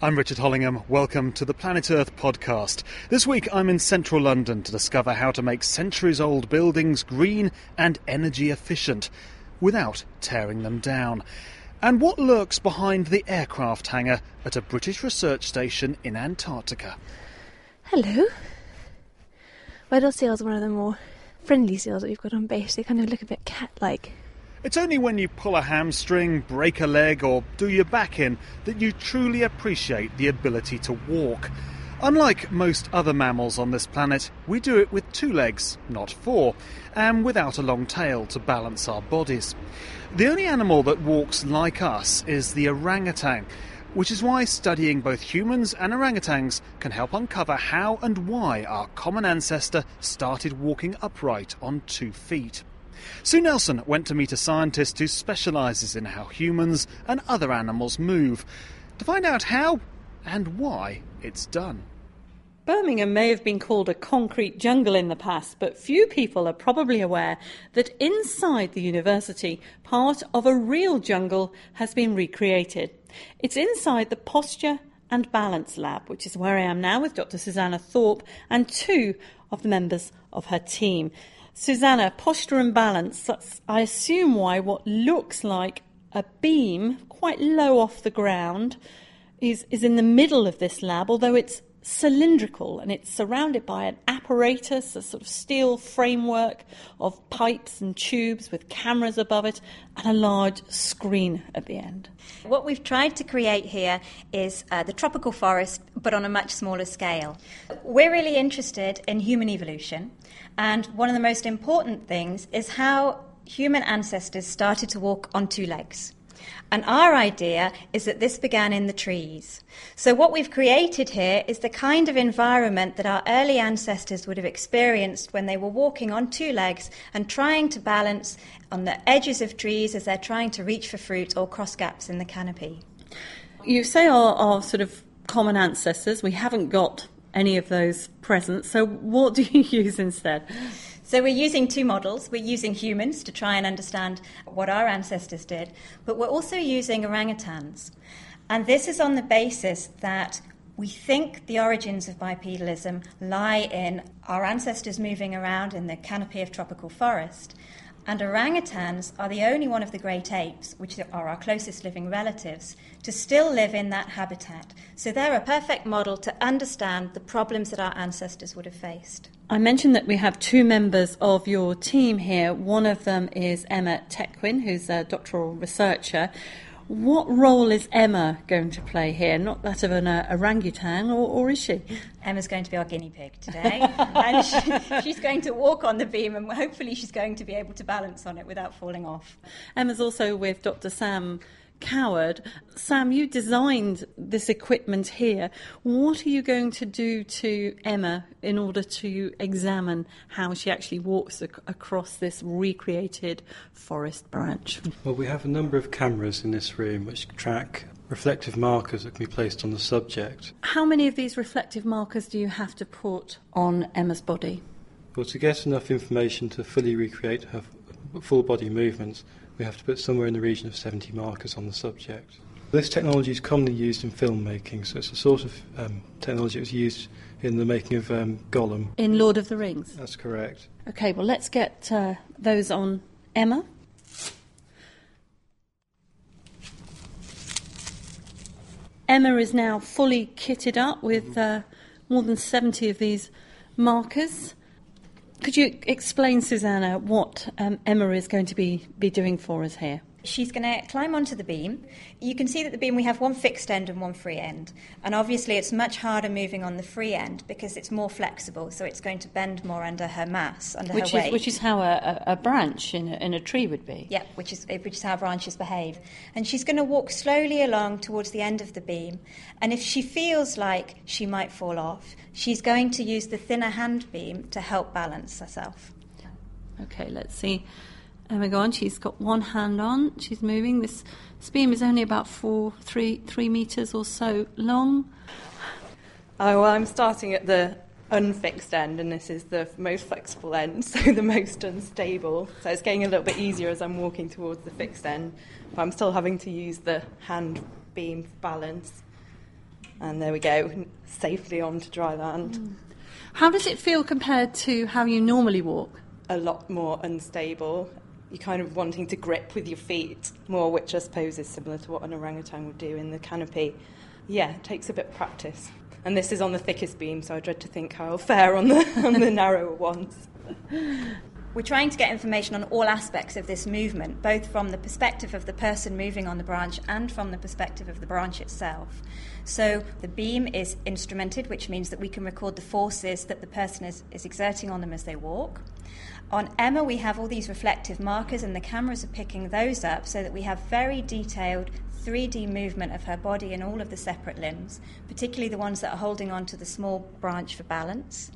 I'm Richard Hollingham. Welcome to the Planet Earth podcast. This week I'm in central London to discover how to make centuries old buildings green and energy efficient without tearing them down. And what lurks behind the aircraft hangar at a British research station in Antarctica. Hello. Weddell seals are one of the more friendly seals that we've got on base. They kind of look a bit cat like. It's only when you pull a hamstring, break a leg, or do your back in that you truly appreciate the ability to walk. Unlike most other mammals on this planet, we do it with two legs, not four, and without a long tail to balance our bodies. The only animal that walks like us is the orangutan, which is why studying both humans and orangutans can help uncover how and why our common ancestor started walking upright on two feet. Sue Nelson went to meet a scientist who specialises in how humans and other animals move to find out how and why it's done. Birmingham may have been called a concrete jungle in the past, but few people are probably aware that inside the university, part of a real jungle has been recreated. It's inside the Posture and Balance Lab, which is where I am now with Dr. Susanna Thorpe and two of the members of her team. Susanna, posture and balance, that's, I assume, why what looks like a beam quite low off the ground is, is in the middle of this lab, although it's cylindrical and it's surrounded by an apparatus, a sort of steel framework of pipes and tubes with cameras above it and a large screen at the end. What we've tried to create here is uh, the tropical forest, but on a much smaller scale. We're really interested in human evolution, and one of the most important things is how human ancestors started to walk on two legs. And our idea is that this began in the trees. So, what we've created here is the kind of environment that our early ancestors would have experienced when they were walking on two legs and trying to balance on the edges of trees as they're trying to reach for fruit or cross gaps in the canopy. You say our, our sort of common ancestors, we haven't got any of those present, so what do you use instead? So we're using two models. We're using humans to try and understand what our ancestors did, but we're also using orangutans. And this is on the basis that we think the origins of bipedalism lie in our ancestors moving around in the canopy of tropical forest. And orangutans are the only one of the great apes, which are our closest living relatives, to still live in that habitat. So they're a perfect model to understand the problems that our ancestors would have faced. I mentioned that we have two members of your team here. One of them is Emma Tecwyn, who's a doctoral researcher. What role is Emma going to play here? Not that of an uh, orangutan, or, or, is she? Emma's going to be our guinea pig today. and she, she's going to walk on the beam, and hopefully, she's going to be able to balance on it without falling off. Emma's also with Dr. Sam Coward. Sam, you designed this equipment here. What are you going to do to Emma in order to examine how she actually walks ac- across this recreated forest branch? Well, we have a number of cameras in this room which track reflective markers that can be placed on the subject. How many of these reflective markers do you have to put on Emma's body? Well, to get enough information to fully recreate her full body movements, we have to put somewhere in the region of 70 markers on the subject. This technology is commonly used in filmmaking, so it's a sort of um, technology that was used in the making of um, Gollum. In Lord of the Rings? That's correct. Okay, well, let's get uh, those on Emma. Emma is now fully kitted up with uh, more than 70 of these markers. Could you explain, Susanna, what um, Emma is going to be, be doing for us here? She's going to climb onto the beam. You can see that the beam we have one fixed end and one free end. And obviously, it's much harder moving on the free end because it's more flexible, so it's going to bend more under her mass, under which her is, weight. Which is how a, a branch in a, in a tree would be. Yeah, which is, which is how branches behave. And she's going to walk slowly along towards the end of the beam. And if she feels like she might fall off, she's going to use the thinner hand beam to help balance herself. Okay, let's see. Emma go on. She's got one hand on. She's moving. This, beam is only about four, three, three meters or so long. Oh, well, I'm starting at the unfixed end, and this is the most flexible end, so the most unstable. So it's getting a little bit easier as I'm walking towards the fixed end, but I'm still having to use the hand beam balance. And there we go, safely on to dry land. Hmm. How does it feel compared to how you normally walk? A lot more unstable. You're kind of wanting to grip with your feet more, which I suppose is similar to what an orangutan would do in the canopy. Yeah, it takes a bit of practice. And this is on the thickest beam, so I dread to think how I'll fare on the, on the narrower ones. We're trying to get information on all aspects of this movement, both from the perspective of the person moving on the branch and from the perspective of the branch itself. So the beam is instrumented, which means that we can record the forces that the person is, is exerting on them as they walk. On Emma, we have all these reflective markers, and the cameras are picking those up so that we have very detailed 3D movement of her body and all of the separate limbs, particularly the ones that are holding on to the small branch for balance.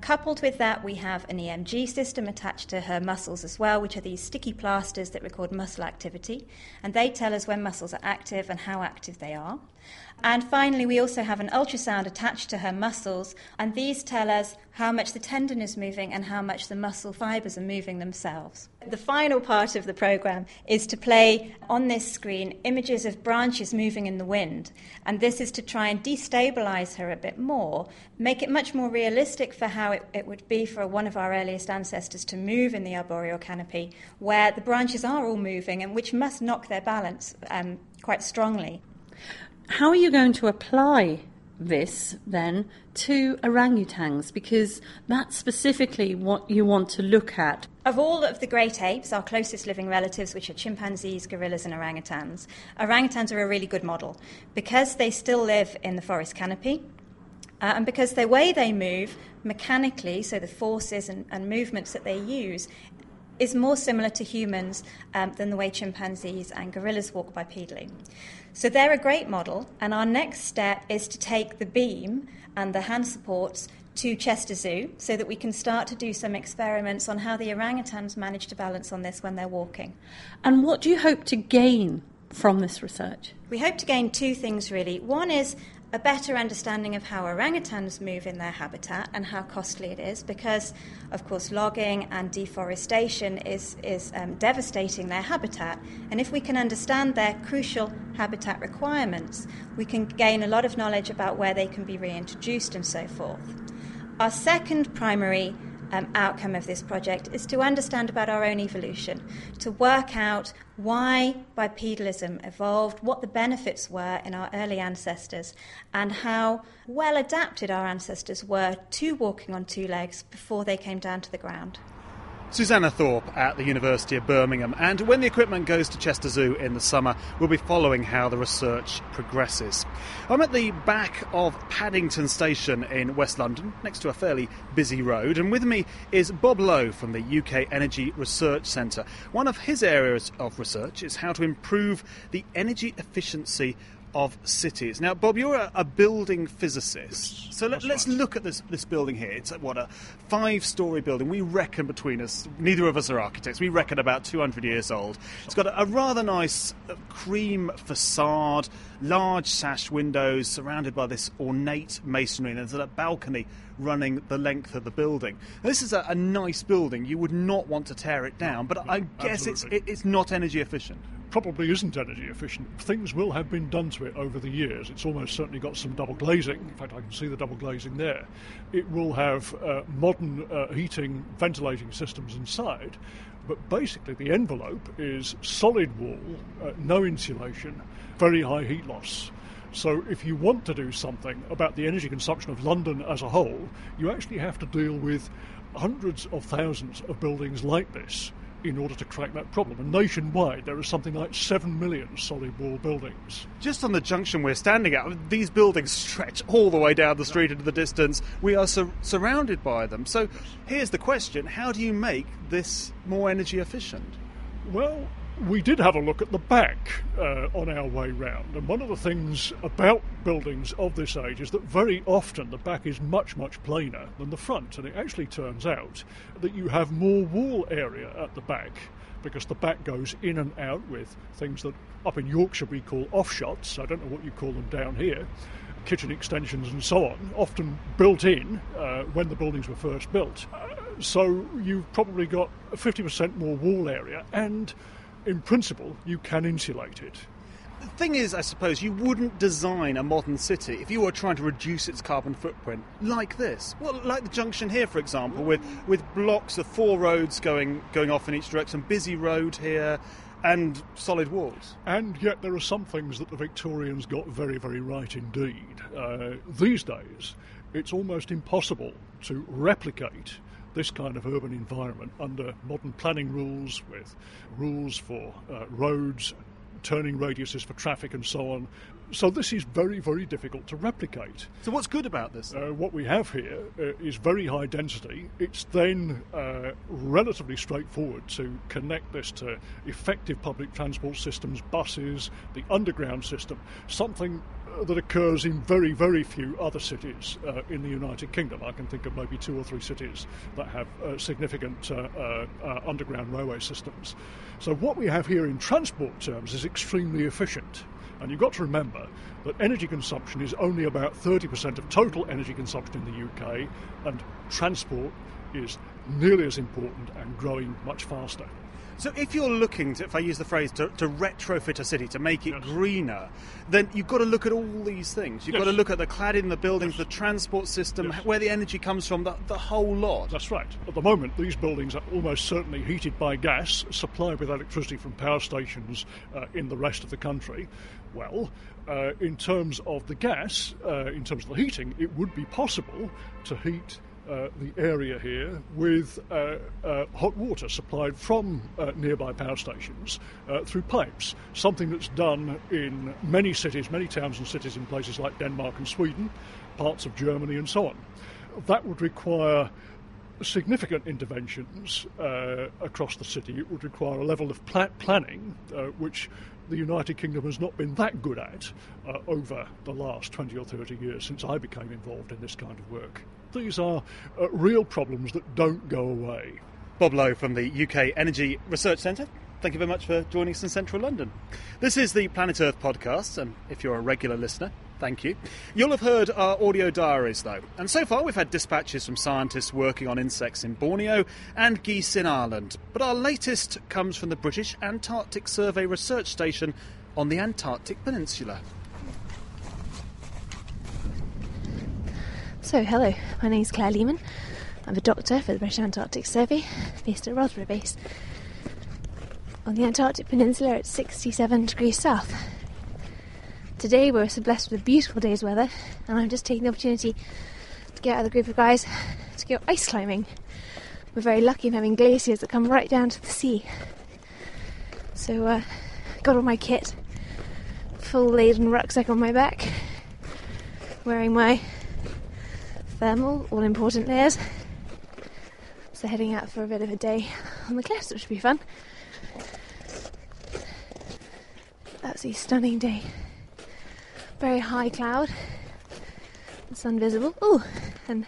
Coupled with that, we have an EMG system attached to her muscles as well, which are these sticky plasters that record muscle activity, and they tell us when muscles are active and how active they are. And finally, we also have an ultrasound attached to her muscles, and these tell us how much the tendon is moving and how much the muscle fibers are moving themselves. The final part of the program is to play on this screen images of branches moving in the wind, and this is to try and destabilize her a bit more, make it much more realistic for how it, it would be for one of our earliest ancestors to move in the arboreal canopy, where the branches are all moving and which must knock their balance um, quite strongly. How are you going to apply this then to orangutans? Because that's specifically what you want to look at. Of all of the great apes, our closest living relatives, which are chimpanzees, gorillas, and orangutans, orangutans are a really good model because they still live in the forest canopy. Uh, and because the way they move mechanically, so the forces and, and movements that they use, is more similar to humans um, than the way chimpanzees and gorillas walk bipedally. So they're a great model, and our next step is to take the beam and the hand supports to Chester Zoo so that we can start to do some experiments on how the orangutans manage to balance on this when they're walking. And what do you hope to gain from this research? We hope to gain two things really. One is a better understanding of how orangutans move in their habitat and how costly it is, because, of course, logging and deforestation is, is um, devastating their habitat. And if we can understand their crucial habitat requirements, we can gain a lot of knowledge about where they can be reintroduced and so forth. Our second primary um, outcome of this project is to understand about our own evolution, to work out why bipedalism evolved, what the benefits were in our early ancestors, and how well adapted our ancestors were to walking on two legs before they came down to the ground. Susanna Thorpe at the University of Birmingham, and when the equipment goes to Chester Zoo in the summer, we'll be following how the research progresses. I'm at the back of Paddington Station in West London, next to a fairly busy road, and with me is Bob Lowe from the UK Energy Research Centre. One of his areas of research is how to improve the energy efficiency of cities. Now, Bob, you're a, a building physicist. Yes, so let, us right. look at this, this building here. It's, what, a five story building. We reckon between us, neither of us are architects, we reckon about 200 years old. It's got a, a rather nice uh, cream facade, large sash windows surrounded by this ornate masonry, and there's a balcony running the length of the building. Now, this is a, a nice building. You would not want to tear it down, but I guess it's, it, it's not energy efficient. Probably isn't energy efficient. Things will have been done to it over the years. It's almost certainly got some double glazing. In fact, I can see the double glazing there. It will have uh, modern uh, heating, ventilating systems inside, but basically the envelope is solid wall, uh, no insulation, very high heat loss. So, if you want to do something about the energy consumption of London as a whole, you actually have to deal with hundreds of thousands of buildings like this in order to crack that problem. And nationwide, there are something like 7 million solid wall buildings. Just on the junction we're standing at, these buildings stretch all the way down the street into the distance. We are sur- surrounded by them. So here's the question how do you make this more energy efficient? Well, we did have a look at the back uh, on our way round, and one of the things about buildings of this age is that very often the back is much, much plainer than the front, and it actually turns out that you have more wall area at the back because the back goes in and out with things that up in Yorkshire we call offshots. I don't know what you call them down here. Kitchen extensions and so on, often built in uh, when the buildings were first built. Uh, so you've probably got 50% more wall area, and in principle, you can insulate it. The thing is, I suppose, you wouldn't design a modern city if you were trying to reduce its carbon footprint like this. Well, like the junction here, for example, with, with blocks of four roads going, going off in each direction, busy road here, and solid walls. And yet, there are some things that the Victorians got very, very right indeed. Uh, these days, it's almost impossible to replicate this kind of urban environment under modern planning rules with rules for uh, roads, turning radiuses for traffic, and so on. So this is very, very difficult to replicate. So what's good about this? Uh, what we have here uh, is very high density. It's then uh, relatively straightforward to connect this to effective public transport systems, buses, the underground system, something that occurs in very, very few other cities uh, in the United Kingdom. I can think of maybe two or three cities that have uh, significant uh, uh, uh, underground railway systems. So, what we have here in transport terms is extremely efficient. And you've got to remember that energy consumption is only about 30% of total energy consumption in the UK, and transport is nearly as important and growing much faster. So, if you're looking to, if I use the phrase, to, to retrofit a city, to make it yes. greener, then you've got to look at all these things. You've yes. got to look at the cladding, the buildings, yes. the transport system, where the energy comes from, the, the whole lot. That's right. At the moment, these buildings are almost certainly heated by gas, supplied with electricity from power stations uh, in the rest of the country. Well, uh, in terms of the gas, uh, in terms of the heating, it would be possible to heat uh, the area here with uh, uh, hot water supplied from uh, nearby power stations uh, through pipes, something that's done in many cities, many towns and cities in places like Denmark and Sweden, parts of Germany, and so on. That would require significant interventions across the city. It would require a level of pl- planning which the United Kingdom has not been that good at over the last 20 or 30 years since I became involved in this kind of work. These are uh, real problems that don't go away. Bob Lowe from the UK Energy Research Centre. Thank you very much for joining us in central London. This is the Planet Earth podcast, and if you're a regular listener, thank you. You'll have heard our audio diaries, though, and so far we've had dispatches from scientists working on insects in Borneo and geese in Ireland. But our latest comes from the British Antarctic Survey Research Station on the Antarctic Peninsula. So, hello, my name is Claire Lehman. I'm a doctor for the British Antarctic Survey, based at Rothera Base. On the Antarctic Peninsula at 67 degrees south. Today we're so blessed with a beautiful day's weather, and I'm just taking the opportunity to get out of the group of guys to go ice climbing. We're very lucky in having glaciers that come right down to the sea. So, uh, got all my kit, full laden rucksack on my back, wearing my thermal, all important layers. So heading out for a bit of a day on the cliffs, which should be fun. Absolutely stunning day. Very high cloud, the sun visible. Oh, and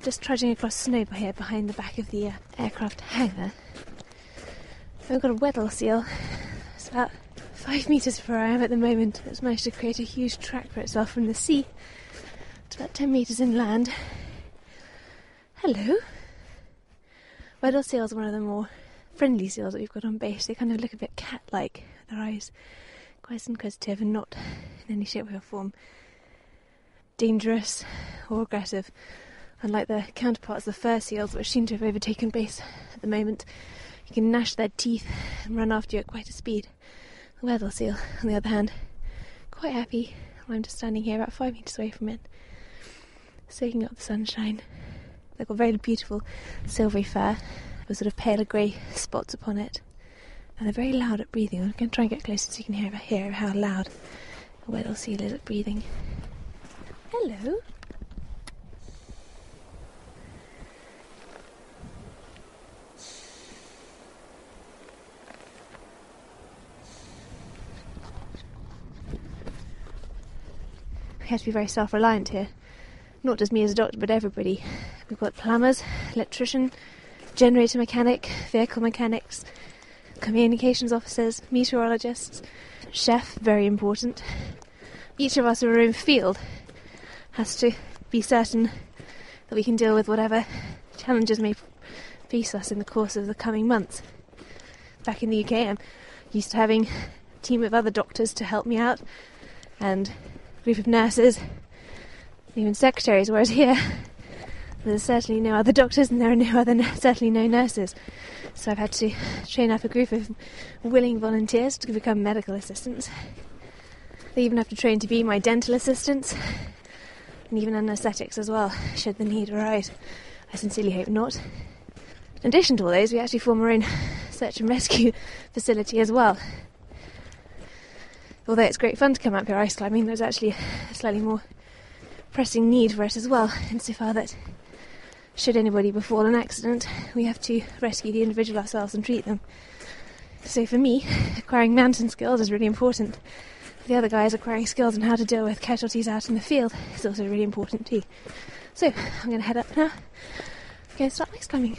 just trudging across snow here behind the back of the uh, aircraft hangar. We've got a Weddell seal. It's about five metres from where I am at the moment. It's managed to create a huge track for itself from the sea it's about 10 metres inland. Hello. Weddell seals are one of the more friendly seals that we've got on base. They kind of look a bit cat like, their eyes quite inquisitive and not in any shape or form dangerous or aggressive, unlike their counterparts, the fur seals, which seem to have overtaken base at the moment. You can gnash their teeth and run after you at quite a speed. The Weddell seal, on the other hand, quite happy. I'm just standing here about five metres away from it soaking up the sunshine. They've got very beautiful silvery fur with sort of paler grey spots upon it. And they're very loud at breathing. I'm going to try and get closer so you can hear, hear how loud a Weddell seal is at breathing. Hello. We have to be very self reliant here not just me as a doctor, but everybody. We've got plumbers, electrician, generator mechanic, vehicle mechanics, communications officers, meteorologists, chef, very important. Each of us in our own field has to be certain that we can deal with whatever challenges may face us in the course of the coming months. Back in the UK, I'm used to having a team of other doctors to help me out, and a group of nurses, even secretaries. Whereas here, there's certainly no other doctors, and there are no other, certainly no nurses. So I've had to train up a group of willing volunteers to become medical assistants. They even have to train to be my dental assistants, and even anaesthetics as well, should the need arise. I sincerely hope not. In addition to all those, we actually form our own search and rescue facility as well. Although it's great fun to come up here ice climbing, there's actually a slightly more pressing need for it as well, insofar that should anybody befall an accident, we have to rescue the individual ourselves and treat them. So for me, acquiring mountain skills is really important. For the other guys, acquiring skills on how to deal with casualties out in the field is also really important too. So I'm going to head up now. Go start ice climbing.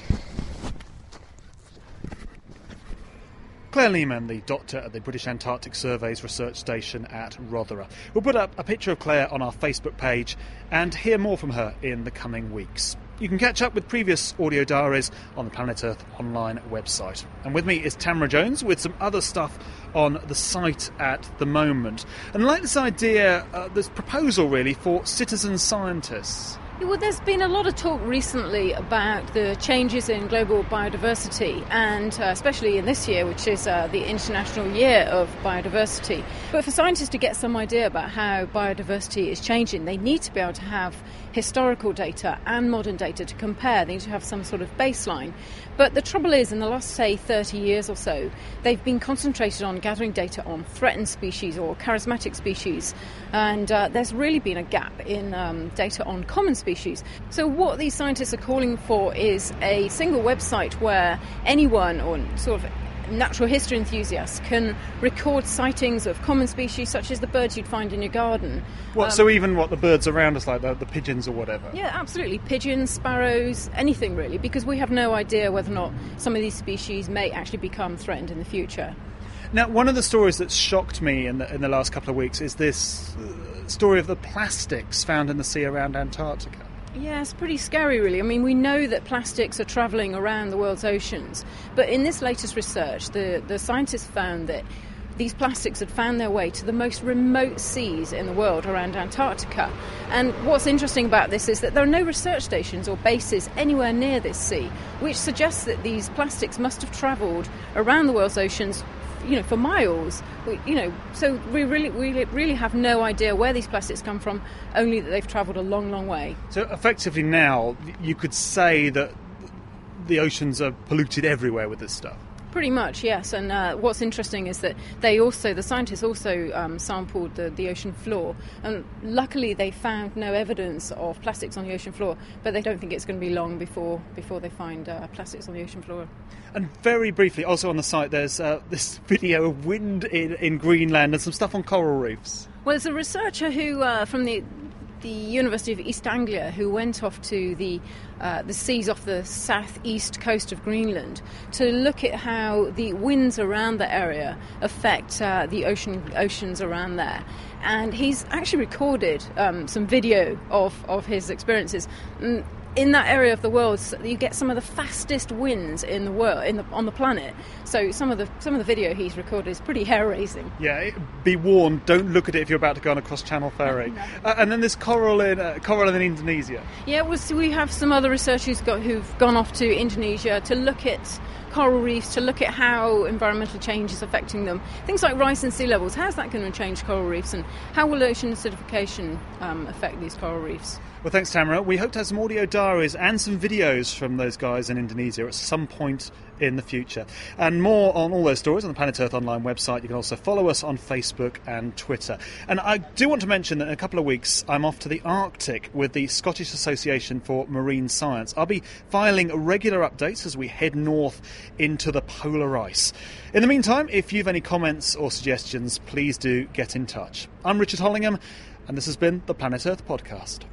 Claire Lehman, the doctor at the British Antarctic Survey's research station at Rothera. We'll put up a picture of Claire on our Facebook page and hear more from her in the coming weeks. You can catch up with previous audio diaries on the Planet Earth online website. And with me is Tamara Jones with some other stuff on the site at the moment. And I like this idea, uh, this proposal really, for citizen scientists. Well, there's been a lot of talk recently about the changes in global biodiversity, and uh, especially in this year, which is uh, the International Year of Biodiversity. But for scientists to get some idea about how biodiversity is changing, they need to be able to have historical data and modern data to compare. They need to have some sort of baseline. But the trouble is, in the last, say, 30 years or so, they've been concentrated on gathering data on threatened species or charismatic species, and uh, there's really been a gap in um, data on common species. So, what these scientists are calling for is a single website where anyone or sort of natural history enthusiasts can record sightings of common species such as the birds you'd find in your garden. What, um, so even what the birds around us, like the, the pigeons or whatever? Yeah, absolutely. Pigeons, sparrows, anything really, because we have no idea whether or not some of these species may actually become threatened in the future. Now, one of the stories that's shocked me in the, in the last couple of weeks is this uh, story of the plastics found in the sea around Antarctica. Yeah, it's pretty scary, really. I mean, we know that plastics are travelling around the world's oceans, but in this latest research, the, the scientists found that these plastics had found their way to the most remote seas in the world around Antarctica. And what's interesting about this is that there are no research stations or bases anywhere near this sea, which suggests that these plastics must have travelled around the world's oceans you know, for miles. We, you know, so we really, we really have no idea where these plastics come from. Only that they've travelled a long, long way. So effectively, now you could say that the oceans are polluted everywhere with this stuff. Pretty much, yes. And uh, what's interesting is that they also, the scientists also um, sampled the, the ocean floor. And luckily, they found no evidence of plastics on the ocean floor, but they don't think it's going to be long before, before they find uh, plastics on the ocean floor. And very briefly, also on the site, there's uh, this video of wind in, in Greenland and some stuff on coral reefs. Well, there's a researcher who, uh, from the the University of East Anglia, who went off to the uh, the seas off the southeast coast of Greenland to look at how the winds around the area affect uh, the ocean oceans around there. And he's actually recorded um, some video of, of his experiences. Mm, in that area of the world, you get some of the fastest winds in the world, in the, on the planet. So some of the some of the video he's recorded is pretty hair raising. Yeah, be warned. Don't look at it if you're about to go on a cross channel ferry. uh, and then there's coral in uh, coral in Indonesia. Yeah, we have some other researchers got, who've gone off to Indonesia to look at coral reefs to look at how environmental change is affecting them. Things like rise in sea levels, how's that going to change coral reefs, and how will ocean acidification um, affect these coral reefs? Well, thanks, Tamara. We hope to have some audio diaries and some videos from those guys in Indonesia at some point in the future. And more on all those stories on the Planet Earth Online website. You can also follow us on Facebook and Twitter. And I do want to mention that in a couple of weeks, I'm off to the Arctic with the Scottish Association for Marine Science. I'll be filing regular updates as we head north into the polar ice. In the meantime, if you've any comments or suggestions, please do get in touch. I'm Richard Hollingham, and this has been the Planet Earth Podcast.